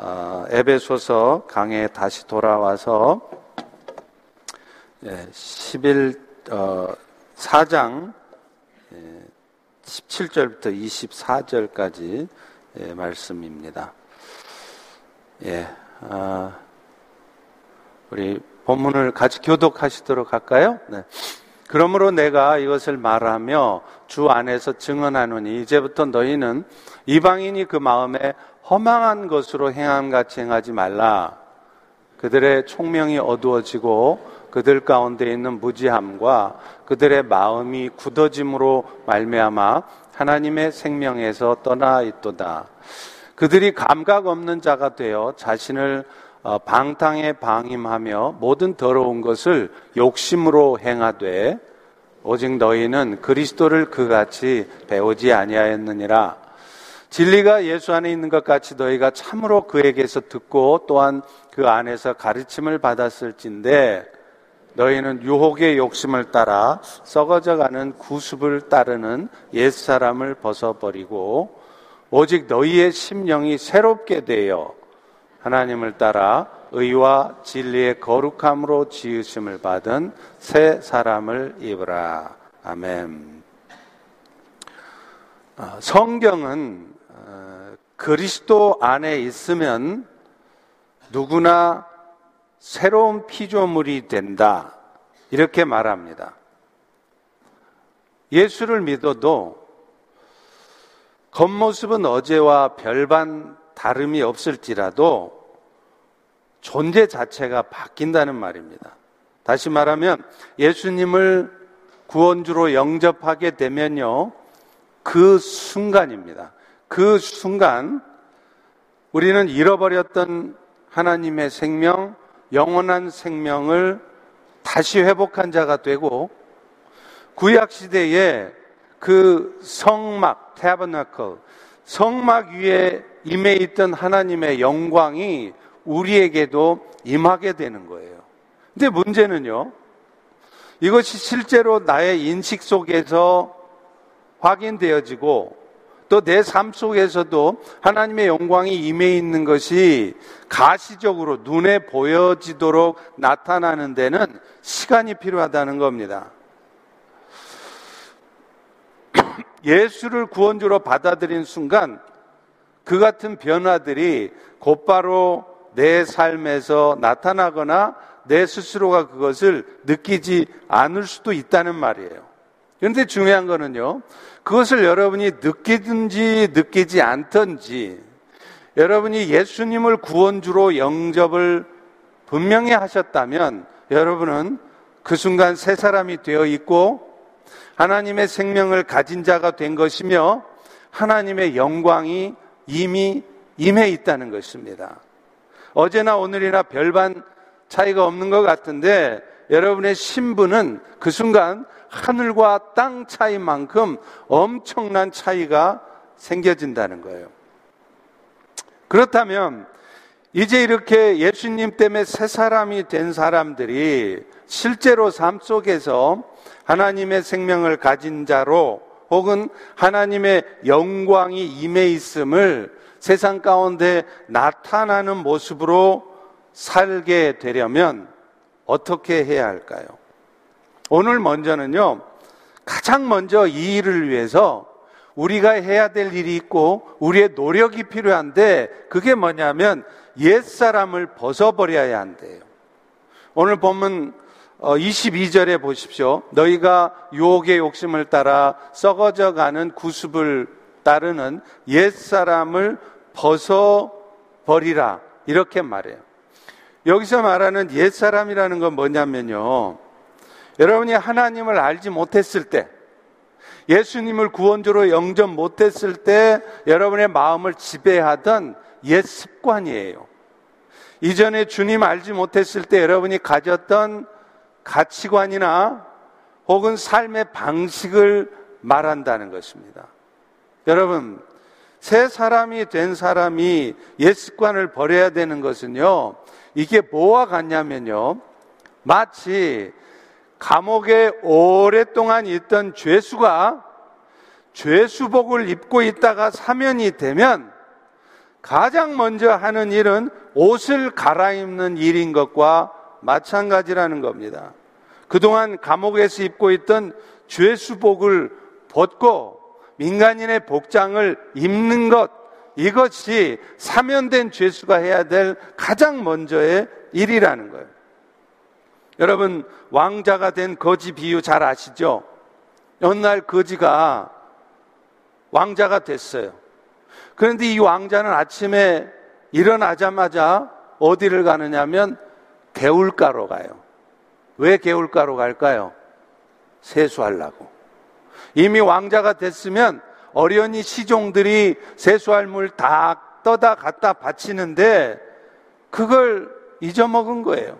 어, 에베소서 강에 다시 돌아와서 11 어, 4장 17절부터 24절까지 예, 말씀입니다. 예, 아, 우리 본문을 같이 교독하시도록 할까요? 네. 그러므로 내가 이것을 말하며 주 안에서 증언하노니 이제부터 너희는 이방인이 그 마음에 허망한 것으로 행함 같이 행하지 말라. 그들의 총명이 어두워지고 그들 가운데 있는 무지함과 그들의 마음이 굳어짐으로 말미암아 하나님의 생명에서 떠나 있도다. 그들이 감각 없는 자가 되어 자신을 어, 방탕에 방임하며 모든 더러운 것을 욕심으로 행하되 오직 너희는 그리스도를 그같이 배우지 아니하였느니라. 진리가 예수 안에 있는 것 같이 너희가 참으로 그에게서 듣고 또한 그 안에서 가르침을 받았을진데 너희는 유혹의 욕심을 따라 썩어져가는 구습을 따르는 옛사람을 벗어버리고 오직 너희의 심령이 새롭게 되어 하나님을 따라 의와 진리의 거룩함으로 지으심을 받은 새 사람을 입으라. 아멘. 어, 성경은 어, 그리스도 안에 있으면 누구나 새로운 피조물이 된다. 이렇게 말합니다. 예수를 믿어도 겉모습은 어제와 별반 다름이 없을지라도 존재 자체가 바뀐다는 말입니다. 다시 말하면 예수님을 구원주로 영접하게 되면요. 그 순간입니다. 그 순간 우리는 잃어버렸던 하나님의 생명, 영원한 생명을 다시 회복한 자가 되고 구약 시대에 그 성막 타버나클 성막 위에 임해 있던 하나님의 영광이 우리에게도 임하게 되는 거예요. 근데 문제는요. 이것이 실제로 나의 인식 속에서 확인되어지고 또 내 삶 속에서도 하나님의 영광이 임해 있는 것이 가시적으로 눈에 보여지도록 나타나는 데는 시간이 필요하다는 겁니다. 예수를 구원주로 받아들인 순간 그 같은 변화들이 곧바로 내 삶에서 나타나거나 내 스스로가 그것을 느끼지 않을 수도 있다는 말이에요. 그런데 중요한 거는요, 그것을 여러분이 느끼든지 느끼지 않든지, 여러분이 예수님을 구원주로 영접을 분명히 하셨다면, 여러분은 그 순간 새 사람이 되어 있고, 하나님의 생명을 가진 자가 된 것이며 하나님의 영광이 이미 임해 있다는 것입니다. 어제나 오늘이나 별반 차이가 없는 것 같은데 여러분의 신분은 그 순간 하늘과 땅 차이만큼 엄청난 차이가 생겨진다는 거예요. 그렇다면 이제 이렇게 예수님 때문에 새 사람이 된 사람들이 실제로 삶 속에서 하나님의 생명을 가진 자로 혹은 하나님의 영광이 임해 있음을 세상 가운데 나타나는 모습으로 살게 되려면 어떻게 해야 할까요? 오늘 먼저는요, 가장 먼저 이 일을 위해서 우리가 해야 될 일이 있고 우리의 노력이 필요한데 그게 뭐냐면 옛사람을 벗어버려야 한대요. 오늘 보면 22절에 어, 보십시오. 너희가 유혹의 욕심을 따라 썩어져 가는 구습을 따르는 옛사람을 벗어버리라. 이렇게 말해요. 여기서 말하는 옛사람이라는 건 뭐냐면요. 여러분이 하나님을 알지 못했을 때, 예수님을 구원주로 영접 못했을 때 여러분의 마음을 지배하던 옛 습관이에요. 이전에 주님 알지 못했을 때 여러분이 가졌던 가치관이나 혹은 삶의 방식을 말한다는 것입니다. 여러분, 새 사람이 된 사람이 옛 습관을 버려야 되는 것은요, 이게 뭐와 같냐면요, 마치 감옥에 오랫동안 있던 죄수가 죄수복을 입고 있다가 사면이 되면 가장 먼저 하는 일은 옷을 갈아입는 일인 것과 마찬가지라는 겁니다. 그동안 감옥에서 입고 있던 죄수복을 벗고 민간인의 복장을 입는 것, 이것이 사면된 죄수가 해야 될 가장 먼저의 일이라는 거예요. 여러분, 왕자가 된 거지 비유 잘 아시죠? 어느 날 거지가 왕자가 됐어요. 그런데 이 왕자는 아침에 일어나자마자 어디를 가느냐면 개울가로 가요. 왜 개울가로 갈까요? 세수하려고. 이미 왕자가 됐으면 어련히 시종들이 세수할 물 다 떠다 갖다 바치는데 그걸 잊어먹은 거예요.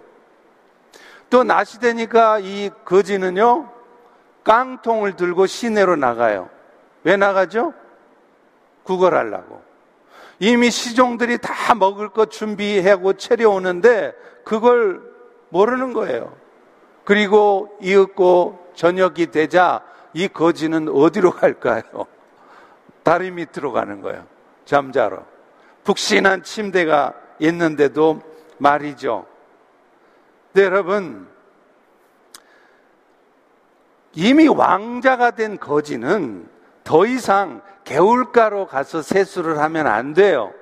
또 낮이 되니까 이 거지는요, 깡통을 들고 시내로 나가요. 왜 나가죠? 구걸하려고. 이미 시종들이 다 먹을 것 준비하고 차려오는데 그걸 모르는 거예요. 그리고 이윽고 저녁이 되자 이 거지는 어디로 갈까요? 다리 밑으로 가는 거예요. 잠자러. 푹신한 침대가 있는데도 말이죠. 네, 여러분, 이미 왕자가 된 거지는 더 이상 개울가로 가서 세수를 하면 안 돼요.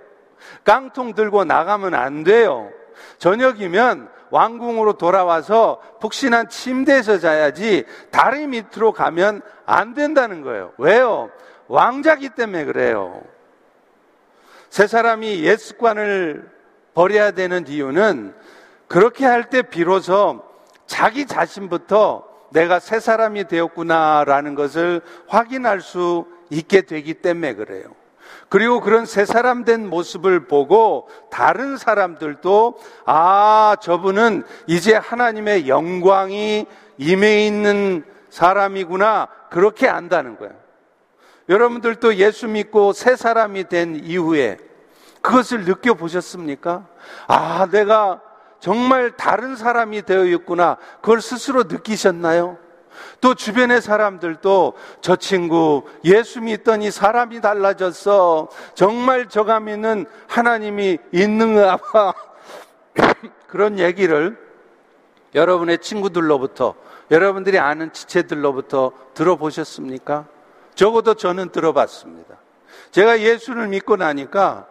깡통 들고 나가면 안 돼요. 저녁이면 왕궁으로 돌아와서 푹신한 침대에서 자야지 다리 밑으로 가면 안 된다는 거예요. 왜요? 왕자기 때문에 그래요. 세 사람이 옛 습관을 버려야 되는 이유는 그렇게 할 때 비로소 자기 자신부터 내가 새 사람이 되었구나라는 것을 확인할 수 있게 되기 때문에 그래요. 그리고 그런 새 사람 된 모습을 보고 다른 사람들도 아, 저분은 이제 하나님의 영광이 임해 있는 사람이구나. 그렇게 안다는 거예요. 여러분들도 예수 믿고 새 사람이 된 이후에 그것을 느껴보셨습니까? 아, 내가 정말 다른 사람이 되어 있구나. 그걸 스스로 느끼셨나요? 또 주변의 사람들도 저 친구 예수 믿더니 사람이 달라졌어. 정말 저가 믿는 하나님이 있는가 봐. 그런 얘기를 여러분의 친구들로부터 여러분들이 아는 지체들로부터 들어보셨습니까? 적어도 저는 들어봤습니다. 제가 예수를 믿고 나니까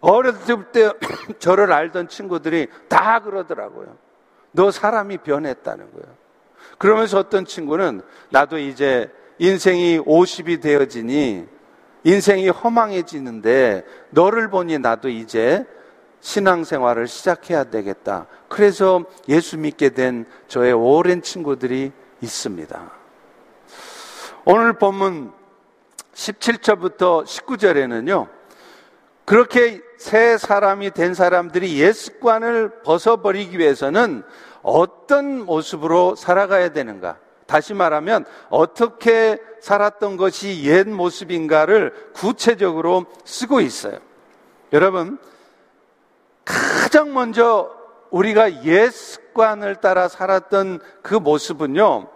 어렸을 때 저를 알던 친구들이 다 그러더라고요. 너 사람이 변했다는 거예요. 그러면서 어떤 친구는 나도 이제 인생이 50이 되어지니 인생이 허망해지는데 너를 보니 나도 이제 신앙생활을 시작해야 되겠다. 그래서 예수 믿게 된 저의 오랜 친구들이 있습니다. 오늘 본문 17절부터 19절에는요, 그렇게 새 사람이 된 사람들이 옛 습관을 벗어버리기 위해서는 어떤 모습으로 살아가야 되는가? 다시 말하면 어떻게 살았던 것이 옛 모습인가를 구체적으로 쓰고 있어요. 여러분, 가장 먼저 우리가 옛 습관을 따라 살았던 그 모습은요,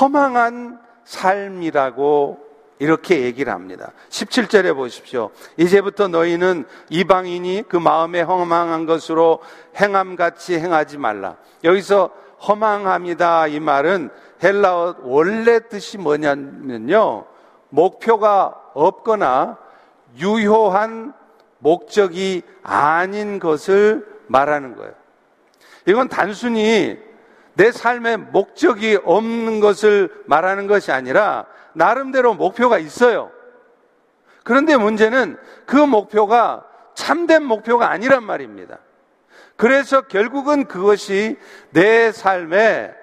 허망한 삶이라고 이렇게 얘기를 합니다. 17절에 보십시오. 이제부터 너희는 이방인이 그 마음에 허망한 것으로 행함같이 행하지 말라. 여기서 허망합니다. 이 말은 헬라어 원래 뜻이 뭐냐면요. 목표가 없거나 유효한 목적이 아닌 것을 말하는 거예요. 이건 단순히 내 삶에 목적이 없는 것을 말하는 것이 아니라 나름대로 목표가 있어요. 그런데 문제는 그 목표가 참된 목표가 아니란 말입니다. 그래서 결국은 그것이 내 삶에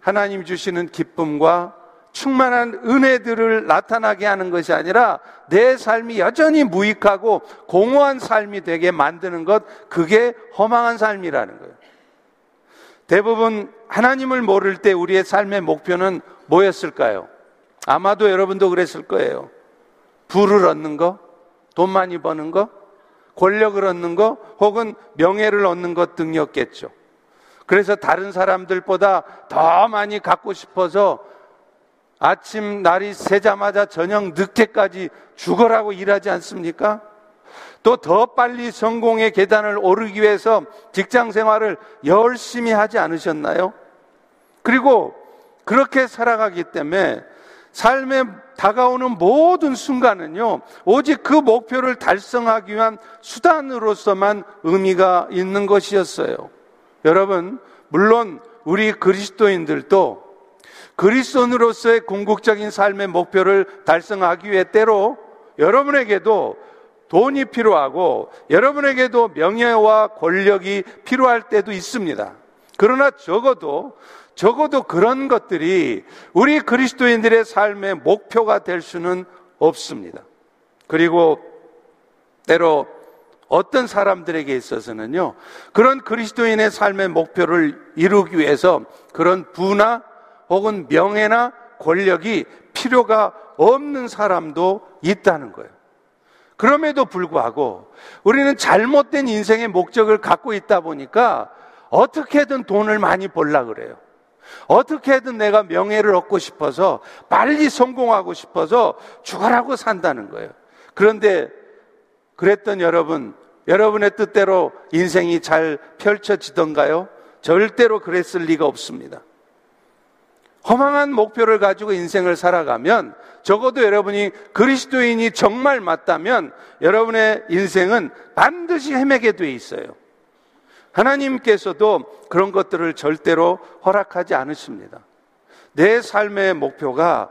하나님 주시는 기쁨과 충만한 은혜들을 나타나게 하는 것이 아니라 내 삶이 여전히 무익하고 공허한 삶이 되게 만드는 것, 그게 허망한 삶이라는 거예요. 대부분 하나님을 모를 때 우리의 삶의 목표는 뭐였을까요? 아마도 여러분도 그랬을 거예요. 부를 얻는 거, 돈 많이 버는 거, 권력을 얻는 거, 혹은 명예를 얻는 것 등이었겠죠. 그래서 다른 사람들보다 더 많이 갖고 싶어서 아침 날이 새자마자 저녁 늦게까지 죽어라고 일하지 않습니까? 또 더 빨리 성공의 계단을 오르기 위해서 직장 생활을 열심히 하지 않으셨나요? 그리고 그렇게 살아가기 때문에 삶에 다가오는 모든 순간은요, 오직 그 목표를 달성하기 위한 수단으로서만 의미가 있는 것이었어요. 여러분, 물론 우리 그리스도인들도 그리스도인으로서의 궁극적인 삶의 목표를 달성하기 위해 때로 여러분에게도 돈이 필요하고 여러분에게도 명예와 권력이 필요할 때도 있습니다. 그러나 적어도 적어도 그런 것들이 우리 그리스도인들의 삶의 목표가 될 수는 없습니다. 그리고 때로 어떤 사람들에게 있어서는요, 그런 그리스도인의 삶의 목표를 이루기 위해서 그런 부나 혹은 명예나 권력이 필요가 없는 사람도 있다는 거예요. 그럼에도 불구하고 우리는 잘못된 인생의 목적을 갖고 있다 보니까 어떻게든 돈을 많이 벌라 그래요. 어떻게든 내가 명예를 얻고 싶어서 빨리 성공하고 싶어서 죽어라고 산다는 거예요. 그런데 그랬던 여러분, 여러분의 뜻대로 인생이 잘 펼쳐지던가요? 절대로 그랬을 리가 없습니다. 허망한 목표를 가지고 인생을 살아가면 적어도 여러분이 그리스도인이 정말 맞다면 여러분의 인생은 반드시 헤매게 돼 있어요. 하나님께서도 그런 것들을 절대로 허락하지 않으십니다. 내 삶의 목표가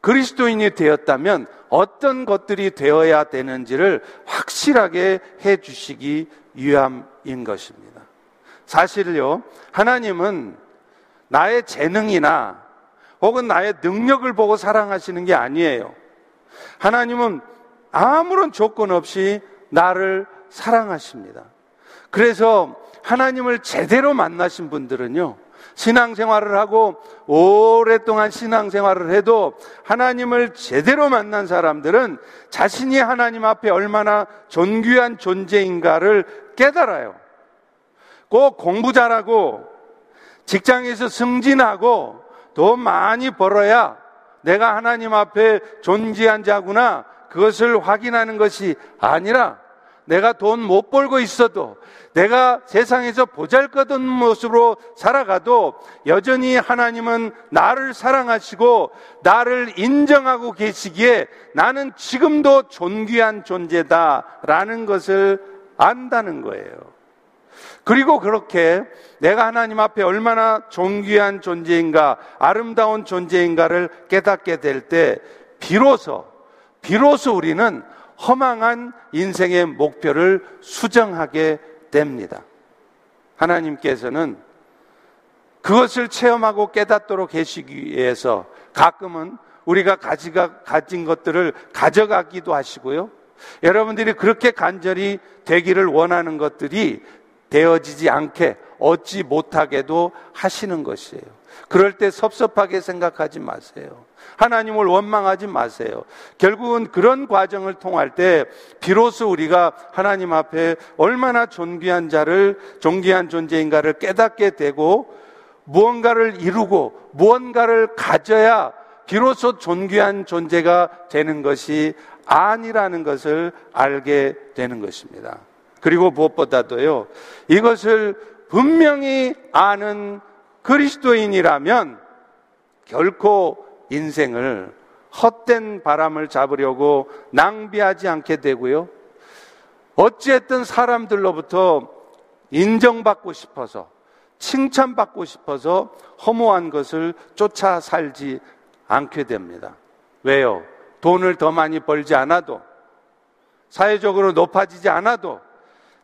그리스도인이 되었다면 어떤 것들이 되어야 되는지를 확실하게 해 주시기 위함인 것입니다. 사실요, 하나님은 나의 재능이나 혹은 나의 능력을 보고 사랑하시는 게 아니에요. 하나님은 아무런 조건 없이 나를 사랑하십니다. 그래서 하나님을 제대로 만나신 분들은요, 신앙생활을 하고 오랫동안 신앙생활을 해도 하나님을 제대로 만난 사람들은 자신이 하나님 앞에 얼마나 존귀한 존재인가를 깨달아요. 꼭 공부 잘하고 직장에서 승진하고 돈 많이 벌어야 내가 하나님 앞에 존재한 자구나 그것을 확인하는 것이 아니라 내가 돈 못 벌고 있어도 내가 세상에서 보잘 것 없는 모습으로 살아가도 여전히 하나님은 나를 사랑하시고 나를 인정하고 계시기에 나는 지금도 존귀한 존재다라는 것을 안다는 거예요. 그리고 그렇게 내가 하나님 앞에 얼마나 존귀한 존재인가, 아름다운 존재인가를 깨닫게 될 때, 비로소, 비로소 우리는 허망한 인생의 목표를 수정하게 됩니다. 하나님께서는 그것을 체험하고 깨닫도록 계시기 위해서 가끔은 우리가 가지가, 가진 것들을 가져가기도 하시고요. 여러분들이 그렇게 간절히 되기를 원하는 것들이 되어지지 않게 얻지 못하게도 하시는 것이에요. 그럴 때 섭섭하게 생각하지 마세요. 하나님을 원망하지 마세요. 결국은 그런 과정을 통할 때 비로소 우리가 하나님 앞에 얼마나 존귀한 자를 존귀한 존재인가를 깨닫게 되고 무언가를 이루고 무언가를 가져야 비로소 존귀한 존재가 되는 것이 아니라는 것을 알게 되는 것입니다. 그리고 무엇보다도요, 이것을 분명히 아는 그리스도인이라면 결코 인생을 헛된 바람을 잡으려고 낭비하지 않게 되고요. 어찌했든 사람들로부터 인정받고 싶어서, 칭찬받고 싶어서 허무한 것을 쫓아 살지 않게 됩니다. 왜요? 돈을 더 많이 벌지 않아도, 사회적으로 높아지지 않아도,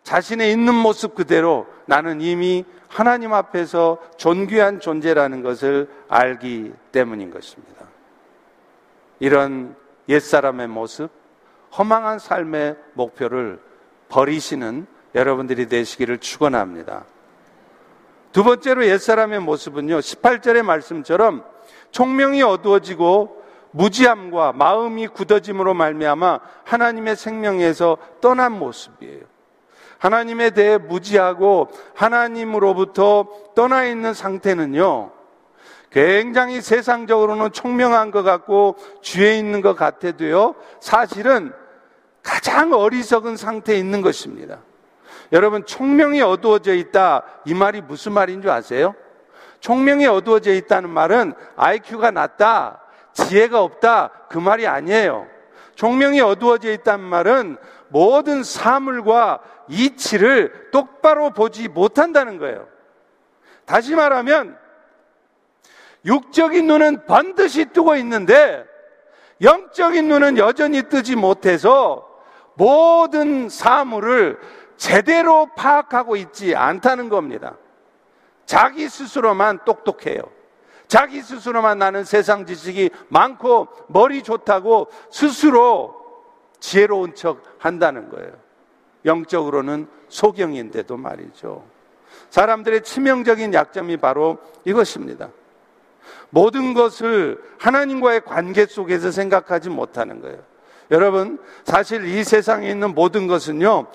자신의 있는 모습 그대로 나는 이미 하나님 앞에서 존귀한 존재라는 것을 알기 때문인 것입니다. 이런 옛사람의 모습, 허망한 삶의 목표를 버리시는 여러분들이 되시기를 축원합니다. 두 번째로 옛사람의 모습은요. 18절의 말씀처럼 총명이 어두워지고 무지함과 마음이 굳어짐으로 말미암아 하나님의 생명에서 떠난 모습이에요. 하나님에 대해 무지하고 하나님으로부터 떠나 있는 상태는요, 굉장히 세상적으로는 총명한 것 같고 주에 있는 것 같아도요, 사실은 가장 어리석은 상태에 있는 것입니다. 여러분, 총명이 어두워져 있다. 이 말이 무슨 말인 줄 아세요? 총명이 어두워져 있다는 말은 IQ가 낮다, 지혜가 없다, 그 말이 아니에요. 총명이 어두워져 있다는 말은 모든 사물과 이치를 똑바로 보지 못한다는 거예요. 다시 말하면, 육적인 눈은 반드시 뜨고 있는데, 영적인 눈은 여전히 뜨지 못해서 모든 사물을 제대로 파악하고 있지 않다는 겁니다. 자기 스스로만 똑똑해요. 자기 스스로만 나는 세상 지식이 많고 머리 좋다고 스스로 지혜로운 척 한다는 거예요. 영적으로는 소경인데도 말이죠. 사람들의 치명적인 약점이 바로 이것입니다. 모든 것을 하나님과의 관계 속에서 생각하지 못하는 거예요. 여러분, 사실 이 세상에 있는 모든 것은요,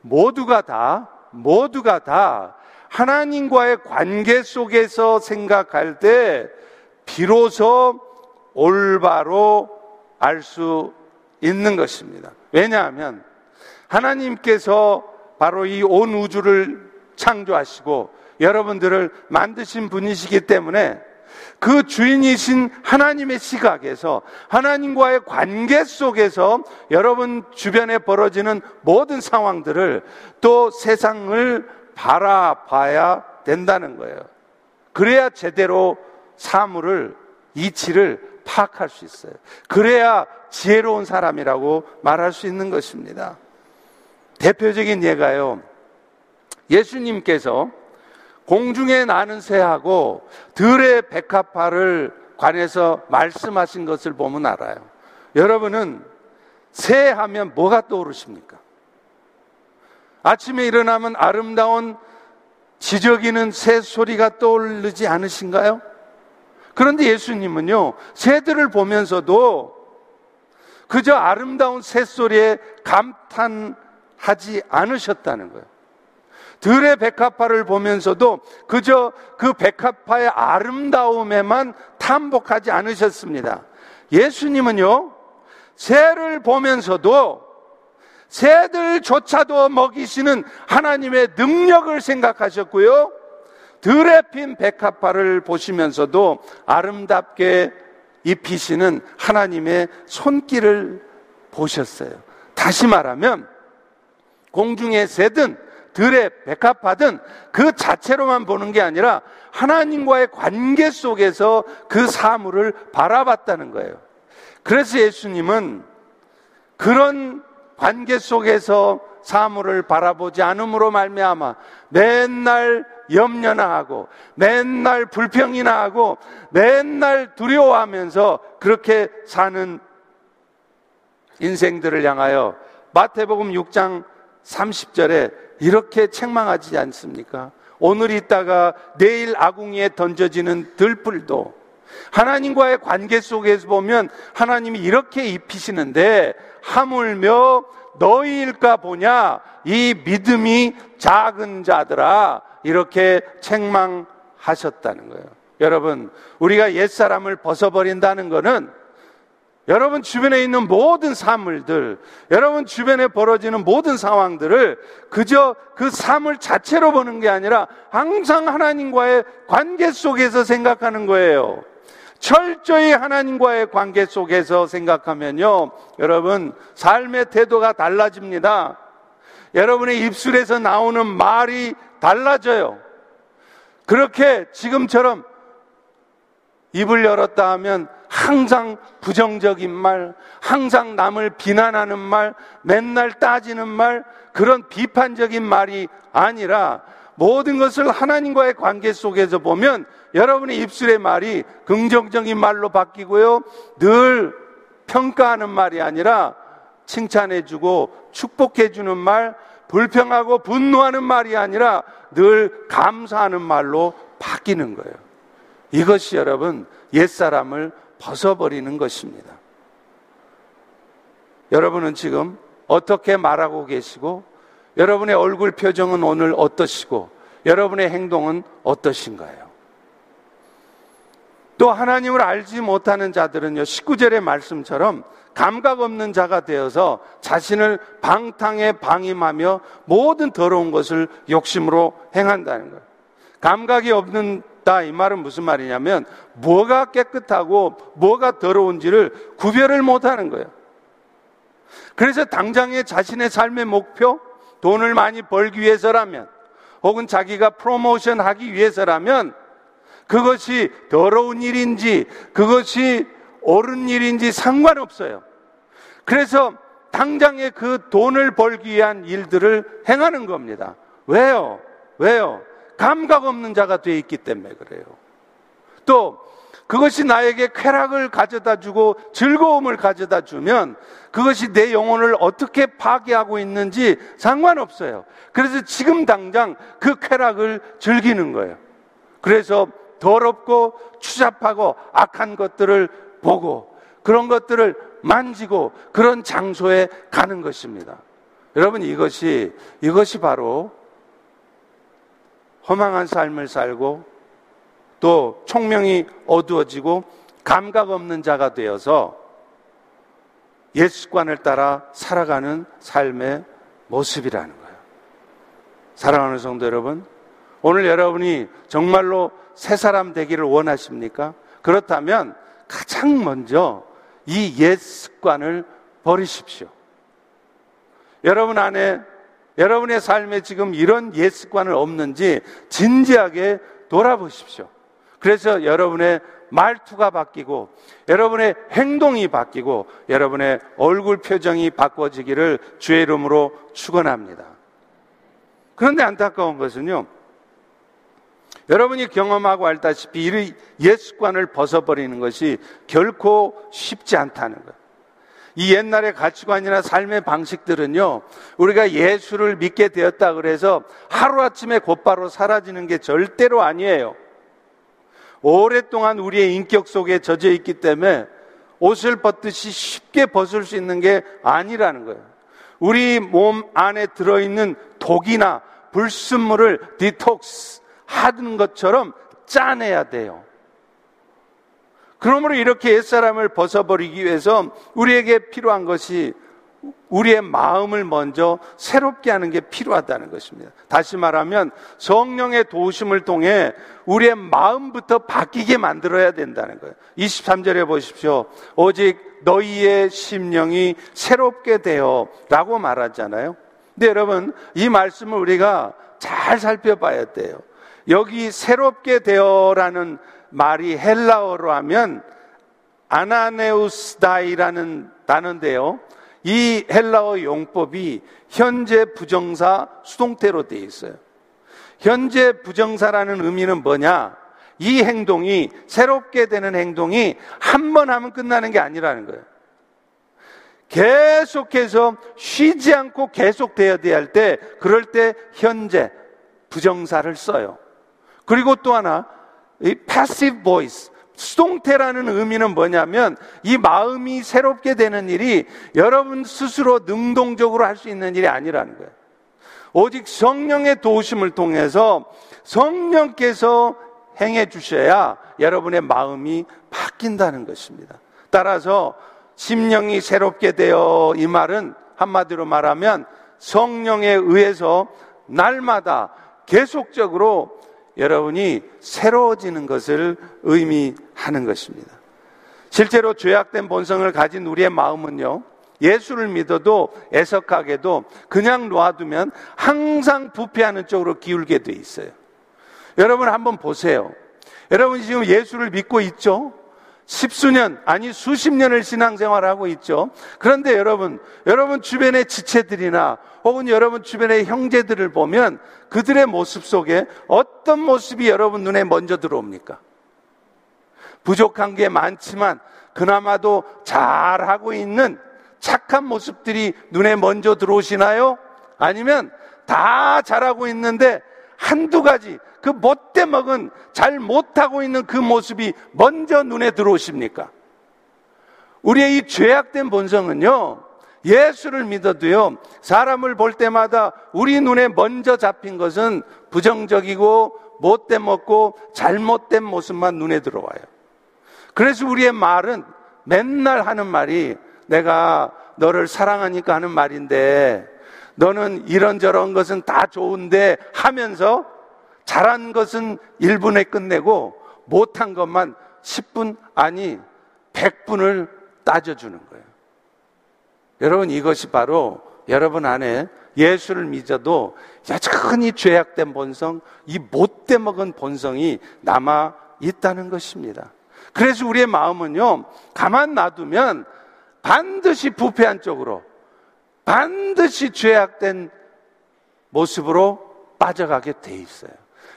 모두가 다, 모두가 다 하나님과의 관계 속에서 생각할 때 비로소 올바로 알 수 있는 것입니다. 왜냐하면 하나님께서 바로 이 온 우주를 창조하시고 여러분들을 만드신 분이시기 때문에 그 주인이신 하나님의 시각에서 하나님과의 관계 속에서 여러분 주변에 벌어지는 모든 상황들을 또 세상을 바라봐야 된다는 거예요. 그래야 제대로 사물을, 이치를 파악할 수 있어요. 그래야 지혜로운 사람이라고 말할 수 있는 것입니다. 대표적인 예가요. 예수님께서 공중에 나는 새하고 들의 백합화를 관해서 말씀하신 것을 보면 알아요. 여러분은 새 하면 뭐가 떠오르십니까? 아침에 일어나면 아름다운 지저귀는 새 소리가 떠오르지 않으신가요? 그런데 예수님은요, 새들을 보면서도 그저 아름다운 새소리에 감탄하지 않으셨다는 거예요. 들의 백합화를 보면서도 그저 그 백합화의 아름다움에만 탐복하지 않으셨습니다. 예수님은요, 새를 보면서도 새들조차도 먹이시는 하나님의 능력을 생각하셨고요. 들에 핀 백합화를 보시면서도 아름답게 입히시는 하나님의 손길을 보셨어요. 다시 말하면 공중의 새든 들의 백합화든 그 자체로만 보는 게 아니라 하나님과의 관계 속에서 그 사물을 바라봤다는 거예요. 그래서 예수님은 그런 관계 속에서 사물을 바라보지 않음으로 말미암아 맨날 염려나 하고 맨날 불평이나 하고 맨날 두려워하면서 그렇게 사는 인생들을 향하여 마태복음 6장 30절에 이렇게 책망하지 않습니까? 오늘 있다가 내일 아궁이에 던져지는 들불도 하나님과의 관계 속에서 보면 하나님이 이렇게 입히시는데 하물며 너희일까 보냐 이 믿음이 작은 자들아 이렇게 책망하셨다는 거예요. 여러분, 우리가 옛사람을 벗어버린다는 것은 여러분 주변에 있는 모든 사물들, 여러분 주변에 벌어지는 모든 상황들을 그저 그 사물 자체로 보는 게 아니라 항상 하나님과의 관계 속에서 생각하는 거예요. 철저히 하나님과의 관계 속에서 생각하면요, 여러분, 삶의 태도가 달라집니다. 여러분의 입술에서 나오는 말이 달라져요. 그렇게 지금처럼 입을 열었다 하면 항상 부정적인 말, 항상 남을 비난하는 말, 맨날 따지는 말, 그런 비판적인 말이 아니라 모든 것을 하나님과의 관계 속에서 보면 여러분의 입술의 말이 긍정적인 말로 바뀌고요. 늘 평가하는 말이 아니라 칭찬해주고 축복해주는 말, 불평하고 분노하는 말이 아니라 늘 감사하는 말로 바뀌는 거예요. 이것이 여러분 옛사람을 벗어버리는 것입니다. 여러분은 지금 어떻게 말하고 계시고 여러분의 얼굴 표정은 오늘 어떠시고 여러분의 행동은 어떠신가요? 또 하나님을 알지 못하는 자들은요, 19절의 말씀처럼 감각 없는 자가 되어서 자신을 방탕에 방임하며 모든 더러운 것을 욕심으로 행한다는 거예요. 감각이 없는다 이 말은 무슨 말이냐면 뭐가 깨끗하고 뭐가 더러운지를 구별을 못하는 거예요. 그래서 당장의 자신의 삶의 목표, 돈을 많이 벌기 위해서라면, 혹은 자기가 프로모션 하기 위해서라면, 그것이 더러운 일인지, 그것이 옳은 일인지 상관없어요. 그래서 당장의 그 돈을 벌기 위한 일들을 행하는 겁니다. 왜요? 왜요? 감각 없는 자가 되어 있기 때문에 그래요. 또 그것이 나에게 쾌락을 가져다 주고 즐거움을 가져다 주면 그것이 내 영혼을 어떻게 파괴하고 있는지 상관없어요. 그래서 지금 당장 그 쾌락을 즐기는 거예요. 그래서 더럽고 추잡하고 악한 것들을 보고 그런 것들을 만지고 그런 장소에 가는 것입니다. 여러분 이것이 이것이 바로 허망한 삶을 살고 또 총명이 어두워지고 감각 없는 자가 되어서 예수관을 따라 살아가는 삶의 모습이라는 거예요. 사랑하는 성도 여러분, 오늘 여러분이 정말로 새 사람 되기를 원하십니까? 그렇다면 가장 먼저 이 옛 습관을 버리십시오. 여러분 안에 여러분의 삶에 지금 이런 옛 습관을 없는지 진지하게 돌아보십시오. 그래서 여러분의 말투가 바뀌고 여러분의 행동이 바뀌고 여러분의 얼굴 표정이 바꿔지기를 주의 이름으로 축원합니다. 그런데 안타까운 것은요. 여러분이 경험하고 알다시피 이옛 습관을 벗어버리는 것이 결코 쉽지 않다는 거예요. 이 옛날의 가치관이나 삶의 방식들은요, 우리가 예수를 믿게 되었다 그래서 하루아침에 곧바로 사라지는 게 절대로 아니에요. 오랫동안 우리의 인격 속에 젖어 있기 때문에 옷을 벗듯이 쉽게 벗을 수 있는 게 아니라는 거예요. 우리 몸 안에 들어있는 독이나 불순물을 디톡스 하는 것처럼 짜내야 돼요. 그러므로 이렇게 옛사람을 벗어버리기 위해서 우리에게 필요한 것이 우리의 마음을 먼저 새롭게 하는 게 필요하다는 것입니다. 다시 말하면 성령의 도우심을 통해 우리의 마음부터 바뀌게 만들어야 된다는 거예요. 23절에 보십시오. 오직 너희의 심령이 새롭게 되어 라고 말하잖아요. 근데 여러분, 이 말씀을 우리가 잘 살펴봐야 돼요. 여기 새롭게 되어라는 말이 헬라어로 하면 아나네우스다이라는 단어인데요. 이 헬라어 용법이 현재 부정사 수동태로 되어 있어요. 현재 부정사라는 의미는 뭐냐? 이 행동이 새롭게 되는 행동이 한 번 하면 끝나는 게 아니라는 거예요. 계속해서 쉬지 않고 계속되어야 할 때, 그럴 때 현재 부정사를 써요. 그리고 또 하나, 이 passive voice, 수동태라는 의미는 뭐냐면 이 마음이 새롭게 되는 일이 여러분 스스로 능동적으로 할 수 있는 일이 아니라는 거예요. 오직 성령의 도우심을 통해서 성령께서 행해 주셔야 여러분의 마음이 바뀐다는 것입니다. 따라서 심령이 새롭게 되어 이 말은 한마디로 말하면 성령에 의해서 날마다 계속적으로 여러분이 새로워지는 것을 의미하는 것입니다. 실제로 죄악된 본성을 가진 우리의 마음은요, 예수를 믿어도 애석하게도 그냥 놔두면 항상 부패하는 쪽으로 기울게 돼 있어요. 여러분 한번 보세요. 여러분 지금 예수를 믿고 있죠? 십수년, 아니 수십 년을 신앙생활하고 있죠. 그런데 여러분, 여러분 주변의 지체들이나 혹은 여러분 주변의 형제들을 보면 그들의 모습 속에 어떤 모습이 여러분 눈에 먼저 들어옵니까? 부족한 게 많지만 그나마도 잘하고 있는 착한 모습들이 눈에 먼저 들어오시나요? 아니면 다 잘하고 있는데 한두 가지 그 못돼 먹은 잘 못하고 있는 그 모습이 먼저 눈에 들어오십니까? 우리의 이 죄악된 본성은요, 예수를 믿어도요, 사람을 볼 때마다 우리 눈에 먼저 잡힌 것은 부정적이고 못돼 먹고 잘못된 모습만 눈에 들어와요. 그래서 우리의 말은 맨날 하는 말이 내가 너를 사랑하니까 하는 말인데 너는 이런저런 것은 다 좋은데 하면서 잘한 것은 1분에 끝내고 못한 것만 10분 아니 100분을 따져주는 거예요. 여러분 이것이 바로 여러분 안에 예수를 믿어도 여전히 죄악된 본성, 이 못돼 먹은 본성이 남아 있다는 것입니다. 그래서 우리의 마음은요, 가만 놔두면 반드시 부패한 쪽으로, 반드시 죄악된 모습으로 빠져가게 돼 있어요.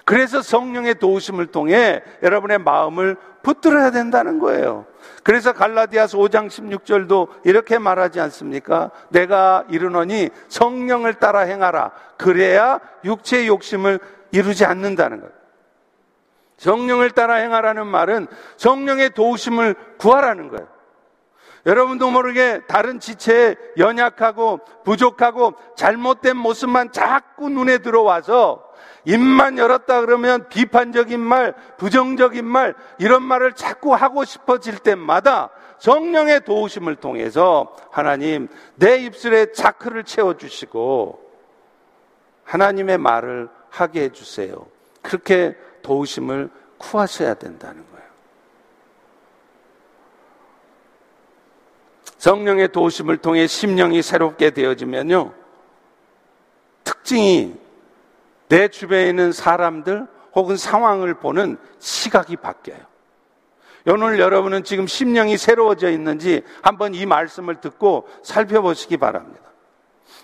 그래서 성령의 도우심을 통해 여러분의 마음을 붙들어야 된다는 거예요. 그래서 갈라디아서 5장 16절도 이렇게 말하지 않습니까? 내가 이르노니 성령을 따라 행하라. 그래야 육체의 욕심을 이루지 않는다는 거예요. 성령을 따라 행하라는 말은 성령의 도우심을 구하라는 거예요. 여러분도 모르게 다른 지체에 연약하고 부족하고 잘못된 모습만 자꾸 눈에 들어와서 입만 열었다 그러면 비판적인 말, 부정적인 말, 이런 말을 자꾸 하고 싶어질 때마다 성령의 도우심을 통해서 하나님 내 입술에 자크를 채워주시고 하나님의 말을 하게 해주세요. 그렇게 도우심을 구하셔야 된다는 거예요. 성령의 도우심을 통해 심령이 새롭게 되어지면요. 특징이 내 주변에 있는 사람들 혹은 상황을 보는 시각이 바뀌어요. 오늘 여러분은 지금 심령이 새로워져 있는지 한번 이 말씀을 듣고 살펴보시기 바랍니다.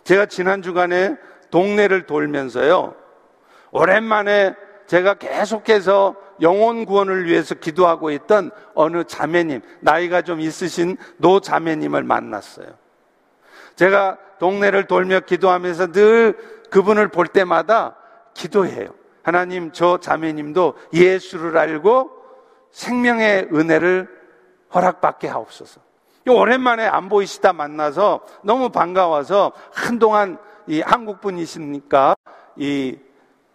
제가 지난 주간에 동네를 돌면서요. 오랜만에 제가 계속해서 영혼 구원을 위해서 기도하고 있던 어느 자매님, 나이가 좀 있으신 노 자매님을 만났어요. 제가 동네를 돌며 기도하면서 늘 그분을 볼 때마다 기도해요. 하나님, 저 자매님도 예수를 알고 생명의 은혜를 허락받게 하옵소서. 오랜만에 안 보이시다 만나서 너무 반가워서 한동안 이 한국 분이시니까 이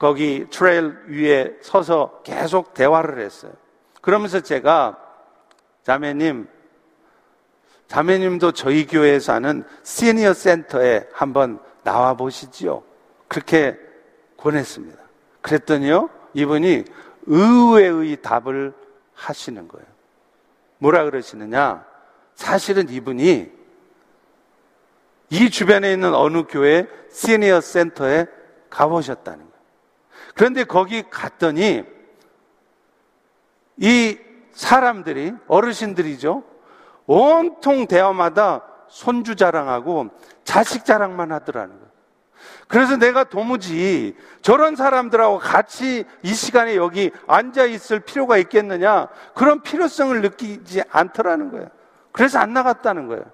거기 trail 위에 서서 계속 대화를 했어요. 그러면서 제가 자매님, 자매님도 저희 교회에서 하는 senior center에 한번 나와 보시지요. 그렇게 권했습니다. 그랬더니요, 이분이 의외의 답을 하시는 거예요. 뭐라 그러시느냐? 사실은 이분이 이 주변에 있는 어느 교회 시니어 센터에 가보셨다는 거예요. 그런데 거기 갔더니 이 사람들이, 어르신들이죠. 온통 대화마다 손주 자랑하고 자식 자랑만 하더라는 거예요. 그래서 내가 도무지 저런 사람들하고 같이 이 시간에 여기 앉아 있을 필요가 있겠느냐 그런 필요성을 느끼지 않더라는 거예요. 그래서 안 나갔다는 거예요.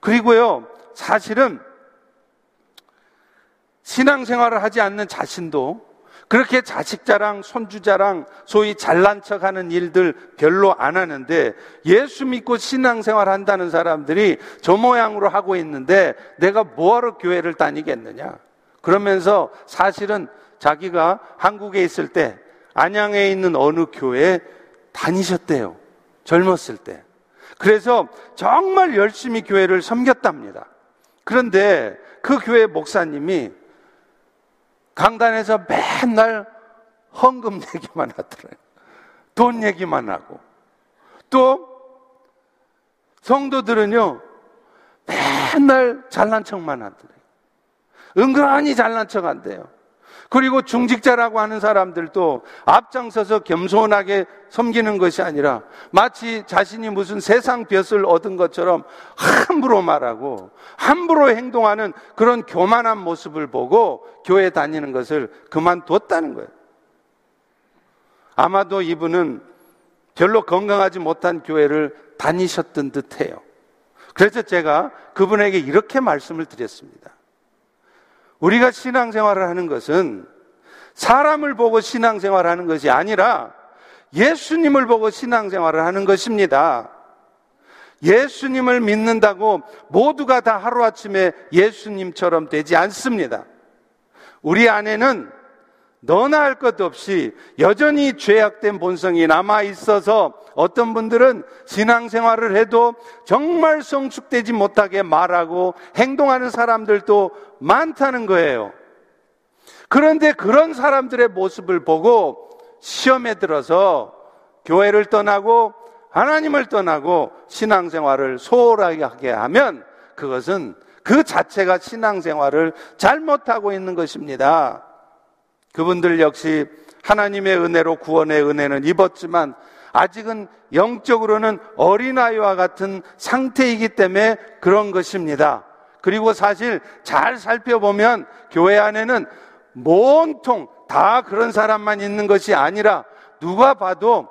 그리고요, 사실은 신앙생활을 하지 않는 자신도 그렇게 자식 자랑, 손주 자랑, 소위 잘난 척 하는 일들 별로 안 하는데 예수 믿고 신앙생활 한다는 사람들이 저 모양으로 하고 있는데 내가 뭐하러 교회를 다니겠느냐. 그러면서 사실은 자기가 한국에 있을 때 안양에 있는 어느 교회에 다니셨대요. 젊었을 때. 그래서 정말 열심히 교회를 섬겼답니다. 그런데 그 교회 목사님이 강단에서 맨날 헌금 얘기만 하더래요. 돈 얘기만 하고. 또 성도들은요, 맨날 잘난 척만 하더래요. 은근히 잘난 척 한대요. 그리고 중직자라고 하는 사람들도 앞장서서 겸손하게 섬기는 것이 아니라 마치 자신이 무슨 세상 벼슬 얻은 것처럼 함부로 말하고 함부로 행동하는 그런 교만한 모습을 보고 교회 다니는 것을 그만뒀다는 거예요. 아마도 이분은 별로 건강하지 못한 교회를 다니셨던 듯 해요. 그래서 제가 그분에게 이렇게 말씀을 드렸습니다. 우리가 신앙생활을 하는 것은 사람을 보고 신앙생활을 하는 것이 아니라 예수님을 보고 신앙생활을 하는 것입니다. 예수님을 믿는다고 모두가 다 하루아침에 예수님처럼 되지 않습니다. 우리 안에는 너나 할 것 없이 여전히 죄악된 본성이 남아 있어서 어떤 분들은 신앙생활을 해도 정말 성숙되지 못하게 말하고 행동하는 사람들도 많다는 거예요. 그런데 그런 사람들의 모습을 보고 시험에 들어서 교회를 떠나고 하나님을 떠나고 신앙생활을 소홀하게 하면 그것은 그 자체가 신앙생활을 잘못하고 있는 것입니다. 그분들 역시 하나님의 은혜로 구원의 은혜는 입었지만 아직은 영적으로는 어린아이와 같은 상태이기 때문에 그런 것입니다. 그리고 사실 잘 살펴보면 교회 안에는 온통 다 그런 사람만 있는 것이 아니라 누가 봐도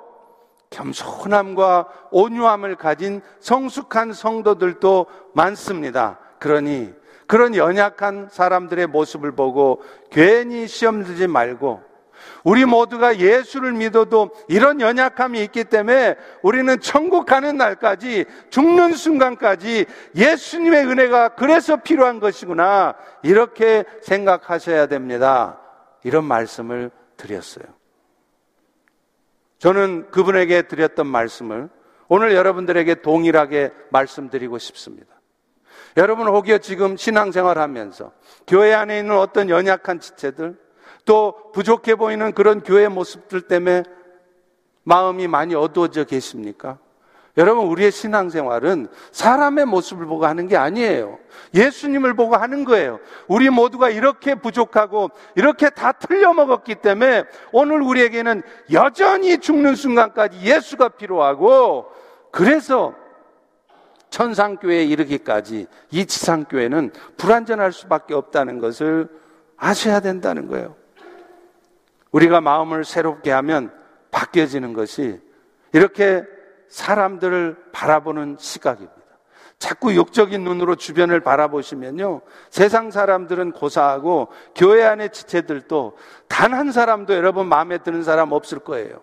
겸손함과 온유함을 가진 성숙한 성도들도 많습니다. 그러니 그런 연약한 사람들의 모습을 보고 괜히 시험 들지 말고 우리 모두가 예수를 믿어도 이런 연약함이 있기 때문에 우리는 천국 가는 날까지 죽는 순간까지 예수님의 은혜가 그래서 필요한 것이구나. 이렇게 생각하셔야 됩니다. 이런 말씀을 드렸어요. 저는 그분에게 드렸던 말씀을 오늘 여러분들에게 동일하게 말씀드리고 싶습니다. 여러분 혹여 지금 신앙생활 하면서 교회 안에 있는 어떤 연약한 지체들 또 부족해 보이는 그런 교회 모습들 때문에 마음이 많이 어두워져 계십니까? 여러분, 우리의 신앙생활은 사람의 모습을 보고 하는 게 아니에요. 예수님을 보고 하는 거예요. 우리 모두가 이렇게 부족하고 이렇게 다 틀려먹었기 때문에 오늘 우리에게는 여전히 죽는 순간까지 예수가 필요하고 그래서 천상교회에 이르기까지 이 지상교회는 불완전할 수밖에 없다는 것을 아셔야 된다는 거예요. 우리가 마음을 새롭게 하면 바뀌어지는 것이 이렇게 사람들을 바라보는 시각입니다. 자꾸 욕적인 눈으로 주변을 바라보시면요. 세상 사람들은 고사하고 교회 안의 지체들도 단 한 사람도 여러분 마음에 드는 사람 없을 거예요.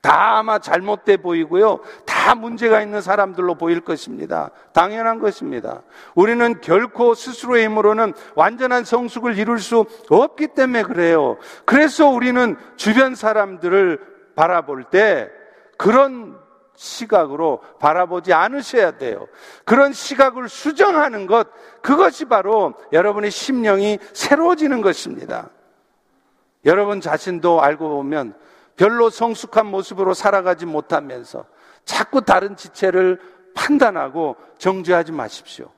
다 아마 잘못돼 보이고요. 다 문제가 있는 사람들로 보일 것입니다. 당연한 것입니다. 우리는 결코 스스로의 힘으로는 완전한 성숙을 이룰 수 없기 때문에 그래요. 그래서 우리는 주변 사람들을 바라볼 때 그런 시각으로 바라보지 않으셔야 돼요. 그런 시각을 수정하는 것, 그것이 바로 여러분의 심령이 새로워지는 것입니다. 여러분 자신도 알고 보면 별로 성숙한 모습으로 살아가지 못하면서 자꾸 다른 지체를 판단하고 정죄하지 마십시오.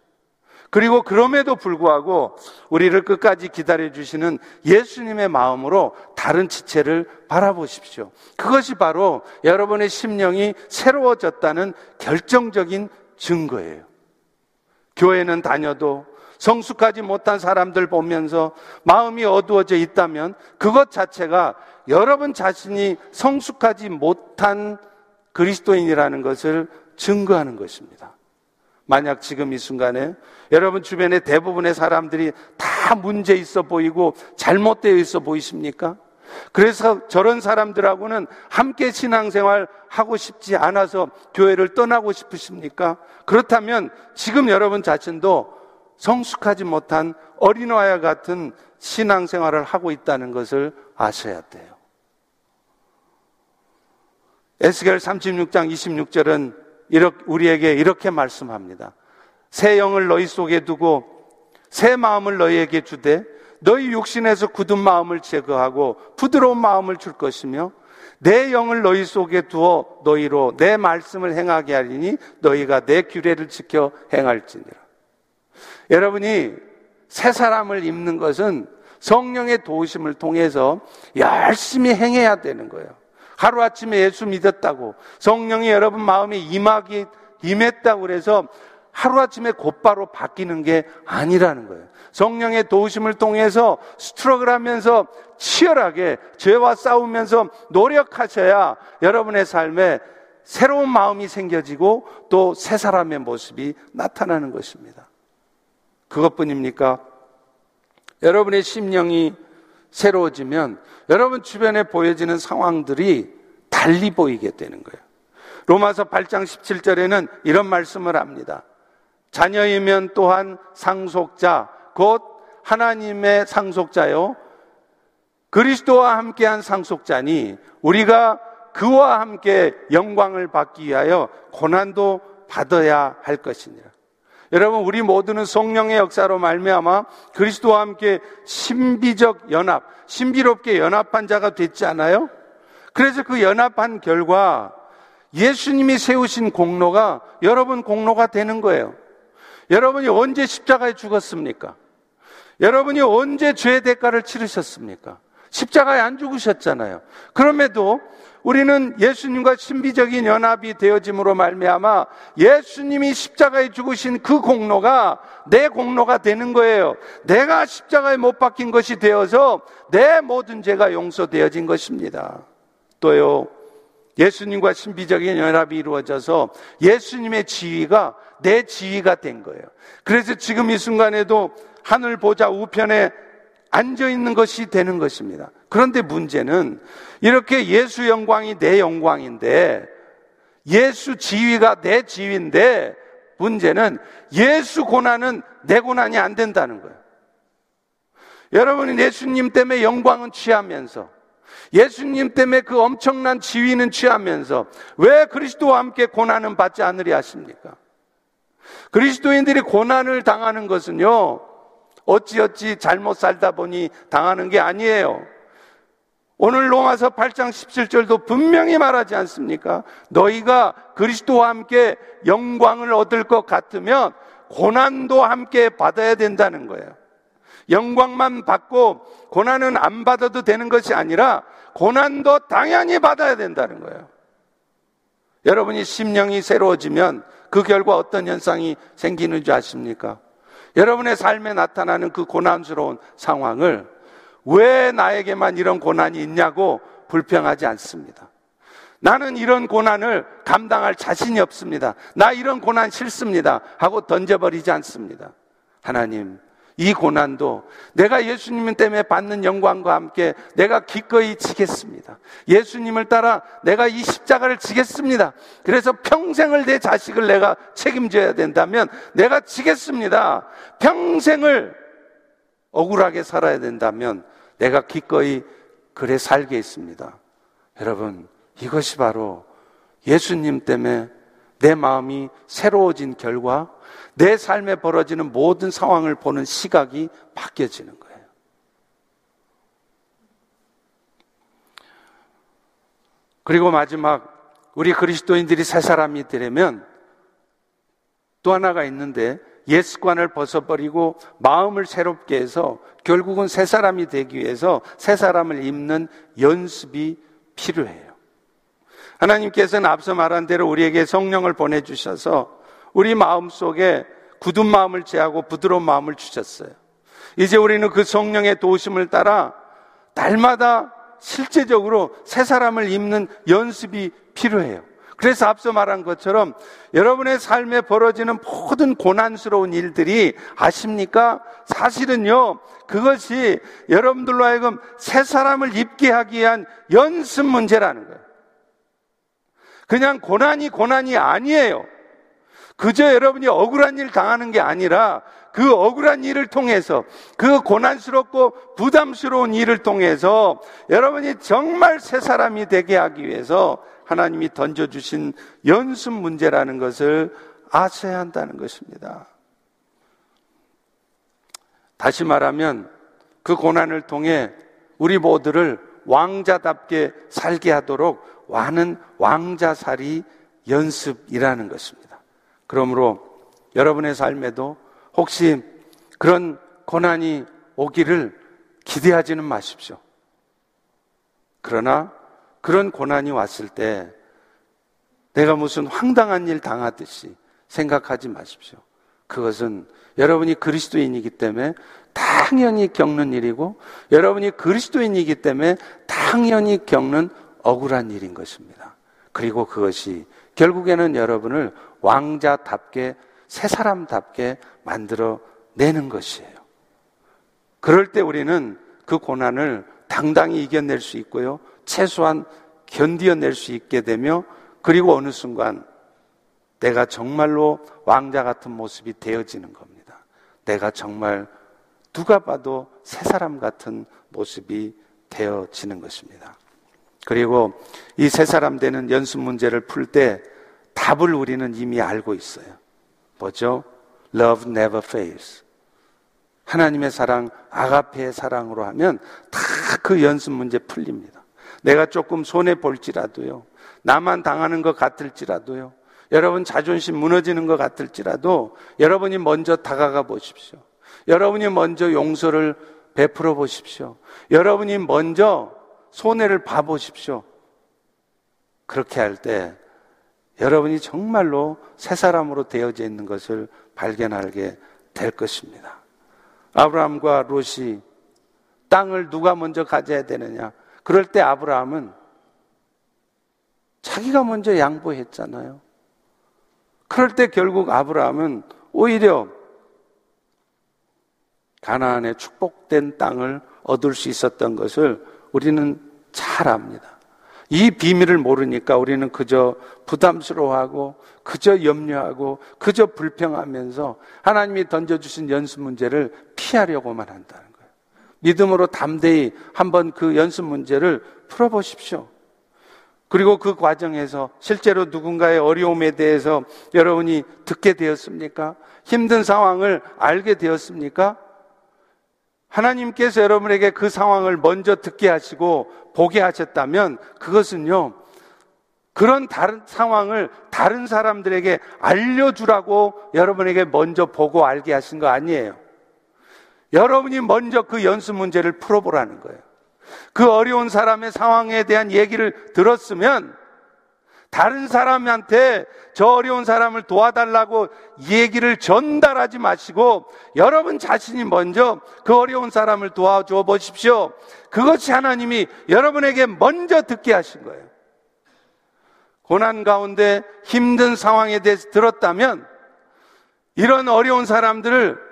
그리고 그럼에도 불구하고 우리를 끝까지 기다려 주시는 예수님의 마음으로 다른 지체를 바라보십시오. 그것이 바로 여러분의 심령이 새로워졌다는 결정적인 증거예요. 교회는 다녀도 성숙하지 못한 사람들 보면서 마음이 어두워져 있다면 그것 자체가 여러분 자신이 성숙하지 못한 그리스도인이라는 것을 증거하는 것입니다. 만약 지금 이 순간에 여러분 주변에 대부분의 사람들이 다 문제 있어 보이고 잘못되어 있어 보이십니까? 그래서 저런 사람들하고는 함께 신앙생활 하고 싶지 않아서 교회를 떠나고 싶으십니까? 그렇다면 지금 여러분 자신도 성숙하지 못한 어린아이와 같은 신앙생활을 하고 있다는 것을 아셔야 돼요. 에스겔 36장 26절은 우리에게 이렇게 말씀합니다. 새 영을 너희 속에 두고 새 마음을 너희에게 주되 너희 육신에서 굳은 마음을 제거하고 부드러운 마음을 줄 것이며 내 영을 너희 속에 두어 너희로 내 말씀을 행하게 하리니 너희가 내 규례를 지켜 행할지니라. 여러분이 새 사람을 입는 것은 성령의 도우심을 통해서 열심히 행해야 되는 거예요. 하루아침에 예수 믿었다고 성령이 여러분 마음에 임하기 임했다고 그래서 하루아침에 곧바로 바뀌는 게 아니라는 거예요. 성령의 도우심을 통해서 스트럭을 하면서 치열하게 죄와 싸우면서 노력하셔야 여러분의 삶에 새로운 마음이 생겨지고 또 새 사람의 모습이 나타나는 것입니다. 그것뿐입니까? 여러분의 심령이 새로워지면 여러분 주변에 보여지는 상황들이 달리 보이게 되는 거예요. 로마서 8장 17절에는 이런 말씀을 합니다. 자녀이면 또한 상속자, 곧 하나님의 상속자요. 그리스도와 함께한 상속자니 우리가 그와 함께 영광을 받기 위하여 고난도 받아야 할 것이니라. 여러분 우리 모두는 성령의 역사로 말미암아 그리스도와 함께 신비적 연합, 신비롭게 연합한 자가 됐지 않아요? 그래서 그 연합한 결과 예수님이 세우신 공로가 여러분 공로가 되는 거예요. 여러분이 언제 십자가에 죽었습니까? 여러분이 언제 죄의 대가를 치르셨습니까? 십자가에 안 죽으셨잖아요. 그럼에도 우리는 예수님과 신비적인 연합이 되어짐으로 말미암아 예수님이 십자가에 죽으신 그 공로가 내 공로가 되는 거예요. 내가 십자가에 못 박힌 것이 되어서 내 모든 죄가 용서되어진 것입니다. 또요. 예수님과 신비적인 연합이 이루어져서 예수님의 지위가 내 지위가 된 거예요. 그래서 지금 이 순간에도 하늘 보좌 우편에 앉아 있는 것이 되는 것입니다. 그런데 문제는 이렇게 예수 영광이 내 영광인데 예수 지위가 내 지위인데 문제는 예수 고난은 내 고난이 안 된다는 거예요. 여러분이 예수님 때문에 영광은 취하면서 예수님 때문에 그 엄청난 지위는 취하면서 왜 그리스도와 함께 고난은 받지 않으리 하십니까? 그리스도인들이 고난을 당하는 것은요, 어찌어찌 잘못 살다 보니 당하는 게 아니에요. 오늘 로마서 8장 17절도 분명히 말하지 않습니까? 너희가 그리스도와 함께 영광을 얻을 것 같으면 고난도 함께 받아야 된다는 거예요. 영광만 받고 고난은 안 받아도 되는 것이 아니라 고난도 당연히 받아야 된다는 거예요. 여러분이 심령이 새로워지면 그 결과 어떤 현상이 생기는 줄 아십니까? 여러분의 삶에 나타나는 그 고난스러운 상황을 왜 나에게만 이런 고난이 있냐고 불평하지 않습니다. 나는 이런 고난을 감당할 자신이 없습니다. 나 이런 고난 싫습니다. 하고 던져버리지 않습니다. 하나님, 이 고난도 내가 예수님 때문에 받는 영광과 함께 내가 기꺼이 지겠습니다. 예수님을 따라 내가 이 십자가를 지겠습니다. 그래서 평생을 내 자식을 내가 책임져야 된다면 내가 지겠습니다. 평생을 억울하게 살아야 된다면 내가 기꺼이 그래 살겠습니다. 여러분, 이것이 바로 예수님 때문에 내 마음이 새로워진 결과 내 삶에 벌어지는 모든 상황을 보는 시각이 바뀌어지는 거예요. 그리고 마지막 우리 그리스도인들이 새 사람이 되려면 또 하나가 있는데 예습관을 벗어버리고 마음을 새롭게 해서 결국은 새 사람이 되기 위해서 새 사람을 입는 연습이 필요해요. 하나님께서는 앞서 말한 대로 우리에게 성령을 보내주셔서 우리 마음 속에 굳은 마음을 제하고 부드러운 마음을 주셨어요. 이제 우리는 그 성령의 도우심을 따라 날마다 실제적으로 새 사람을 입는 연습이 필요해요. 그래서 앞서 말한 것처럼 여러분의 삶에 벌어지는 모든 고난스러운 일들이 아십니까? 사실은요, 그것이 여러분들로 하여금 새 사람을 입게 하기 위한 연습 문제라는 거예요. 그냥 고난이 고난이 아니에요. 그저 여러분이 억울한 일 당하는 게 아니라 그 억울한 일을 통해서 그 고난스럽고 부담스러운 일을 통해서 여러분이 정말 새 사람이 되게 하기 위해서 하나님이 던져주신 연습 문제라는 것을 아셔야 한다는 것입니다. 다시 말하면 그 고난을 통해 우리 모두를 왕자답게 살게 하도록 와는 왕자살이 연습이라는 것입니다. 그러므로 여러분의 삶에도 혹시 그런 고난이 오기를 기대하지는 마십시오. 그러나 그런 고난이 왔을 때 내가 무슨 황당한 일 당하듯이 생각하지 마십시오. 그것은 여러분이 그리스도인이기 때문에 당연히 겪는 일이고 여러분이 그리스도인이기 때문에 당연히 겪는 억울한 일인 것입니다. 그리고 그것이 결국에는 여러분을 왕자답게 새 사람답게 만들어 내는 것이에요. 그럴 때 우리는 그 고난을 당당히 이겨낼 수 있고요. 최소한 견디어낼 수 있게 되며 그리고 어느 순간 내가 정말로 왕자 같은 모습이 되어지는 겁니다. 내가 정말 누가 봐도 새 사람 같은 모습이 되어지는 것입니다. 그리고 이세 사람 되는 연습 문제를 풀 때 답을 우리는 이미 알고 있어요. 뭐죠? Love never fails. 하나님의 사랑, 아가페의 사랑으로 하면 다 그 연습 문제 풀립니다. 내가 조금 손해 볼지라도요. 나만 당하는 것 같을지라도요. 여러분 자존심 무너지는 것 같을지라도 여러분이 먼저 다가가 보십시오. 여러분이 먼저 용서를 베풀어 보십시오. 여러분이 먼저 손해를 봐 보십시오. 그렇게 할 때 여러분이 정말로 새 사람으로 되어져 있는 것을 발견하게 될 것입니다. 아브라함과 롯이 땅을 누가 먼저 가져야 되느냐? 그럴 때 아브라함은 자기가 먼저 양보했잖아요. 그럴 때 결국 아브라함은 오히려 가나안의 축복된 땅을 얻을 수 있었던 것을 우리는 잘 압니다. 이 비밀을 모르니까 우리는 그저 부담스러워하고 그저 염려하고 그저 불평하면서 하나님이 던져주신 연습 문제를 피하려고만 거예요. 믿음으로 담대히 한번 그 연습 문제를 풀어보십시오. 그리고 그 과정에서 실제로 누군가의 어려움에 대해서 여러분이 듣게 되었습니까? 힘든 상황을 알게 되었습니까? 하나님께서 여러분에게 그 상황을 먼저 듣게 하시고 보게 하셨다면 그것은요, 그런 다른 상황을 다른 사람들에게 알려주라고 여러분에게 먼저 보고 알게 하신 거 아니에요. 여러분이 먼저 그 연습 문제를 풀어보라는 거예요. 그 어려운 사람의 상황에 대한 얘기를 들었으면 다른 사람한테 저 어려운 사람을 도와달라고 얘기를 전달하지 마시고 여러분 자신이 먼저 그 어려운 사람을 도와줘 보십시오. 그것이 하나님이 여러분에게 먼저 듣게 하신 거예요. 고난 가운데 힘든 상황에 대해서 들었다면 이런 어려운 사람들을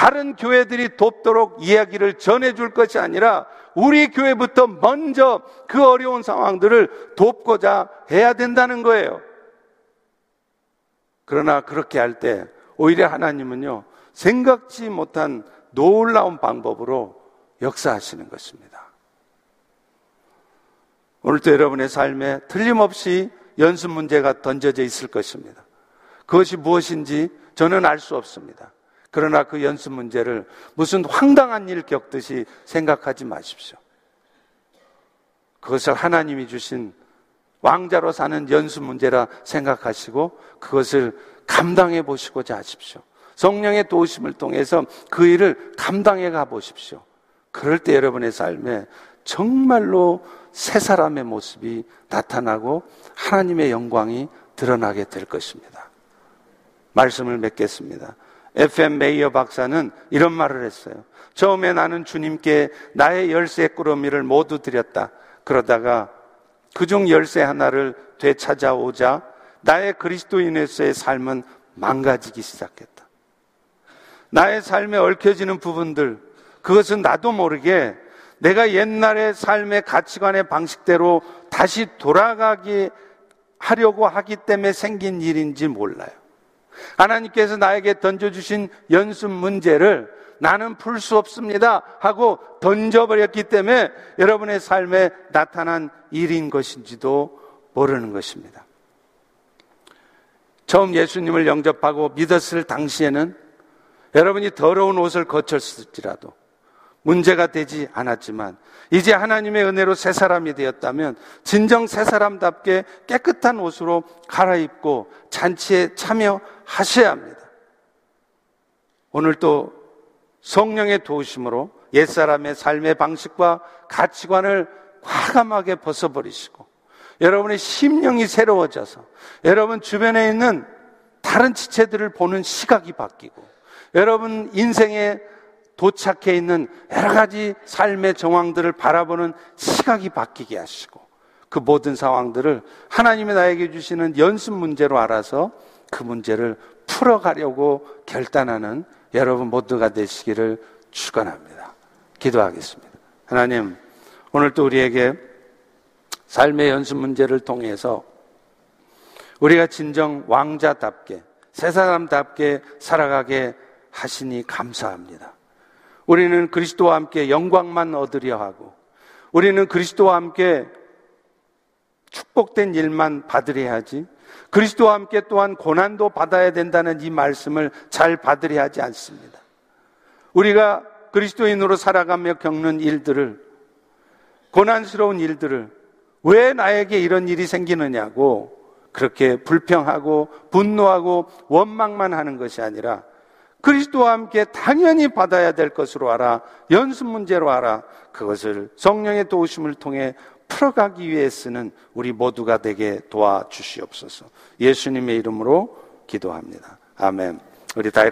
다른 교회들이 돕도록 이야기를 전해줄 것이 아니라 우리 교회부터 먼저 그 어려운 상황들을 돕고자 해야 된다는 거예요. 그러나 그렇게 할 때 오히려 하나님은요, 생각지 못한 놀라운 방법으로 역사하시는 것입니다. 오늘도 여러분의 삶에 틀림없이 연습 문제가 던져져 있을 것입니다. 그것이 무엇인지 저는 알 수 없습니다. 그러나 그 연습 문제를 무슨 황당한 일 겪듯이 생각하지 마십시오. 그것을 하나님이 주신 왕자로 사는 연습 문제라 생각하시고 그것을 감당해 보시고자 하십시오. 성령의 도우심을 통해서 그 일을 감당해 가 보십시오. 그럴 때 여러분의 삶에 정말로 새 사람의 모습이 나타나고 하나님의 영광이 드러나게 될 것입니다. 말씀을 맺겠습니다. FM 메이어 박사는 이런 말을 했어요. 처음에 나는 주님께 나의 열쇠 꾸러미를 모두 드렸다. 그러다가 그중 열쇠 하나를 되찾아오자 나의 그리스도인에서의 삶은 망가지기 시작했다. 나의 삶에 얽혀지는 부분들, 그것은 나도 모르게 내가 옛날의 삶의 가치관의 방식대로 다시 돌아가게 하려고 하기 때문에 생긴 일인지 몰라요. 하나님께서 나에게 던져주신 연습 문제를 나는 풀 수 없습니다 하고 던져버렸기 때문에 여러분의 삶에 나타난 일인 것인지도 모르는 것입니다. 처음 예수님을 영접하고 믿었을 당시에는 여러분이 더러운 옷을 거쳤을지라도 문제가 되지 않았지만 이제 하나님의 은혜로 새 사람이 되었다면 진정 새 사람답게 깨끗한 옷으로 갈아입고 잔치에 참여하셔야 합니다. 오늘 또 성령의 도우심으로 옛사람의 삶의 방식과 가치관을 과감하게 벗어버리시고 여러분의 심령이 새로워져서 여러분 주변에 있는 다른 지체들을 보는 시각이 바뀌고 여러분 인생의 도착해 있는 여러 가지 삶의 정황들을 바라보는 시각이 바뀌게 하시고 그 모든 상황들을 하나님이 나에게 주시는 연습 문제로 알아서 그 문제를 풀어가려고 결단하는 여러분 모두가 되시기를 축원합니다. 기도하겠습니다. 하나님, 오늘 또 우리에게 삶의 연습 문제를 통해서 우리가 진정 왕자답게 새 사람답게 살아가게 하시니 감사합니다. 우리는 그리스도와 함께 영광만 얻으려 하고 우리는 그리스도와 함께 축복된 일만 받으려 하지 그리스도와 함께 또한 고난도 받아야 된다는 이 말씀을 잘 받으려 하지 않습니다. 우리가 그리스도인으로 살아가며 겪는 일들을 고난스러운 일들을 왜 나에게 이런 일이 생기느냐고 그렇게 불평하고 분노하고 원망만 하는 것이 아니라 그리스도와 함께 당연히 받아야 될 것으로 알아 연습 문제로 알아 그것을 성령의 도우심을 통해 풀어가기 위해 쓰는 우리 모두가 되게 도와주시옵소서. 예수님의 이름으로 기도합니다. 아멘. 우리 다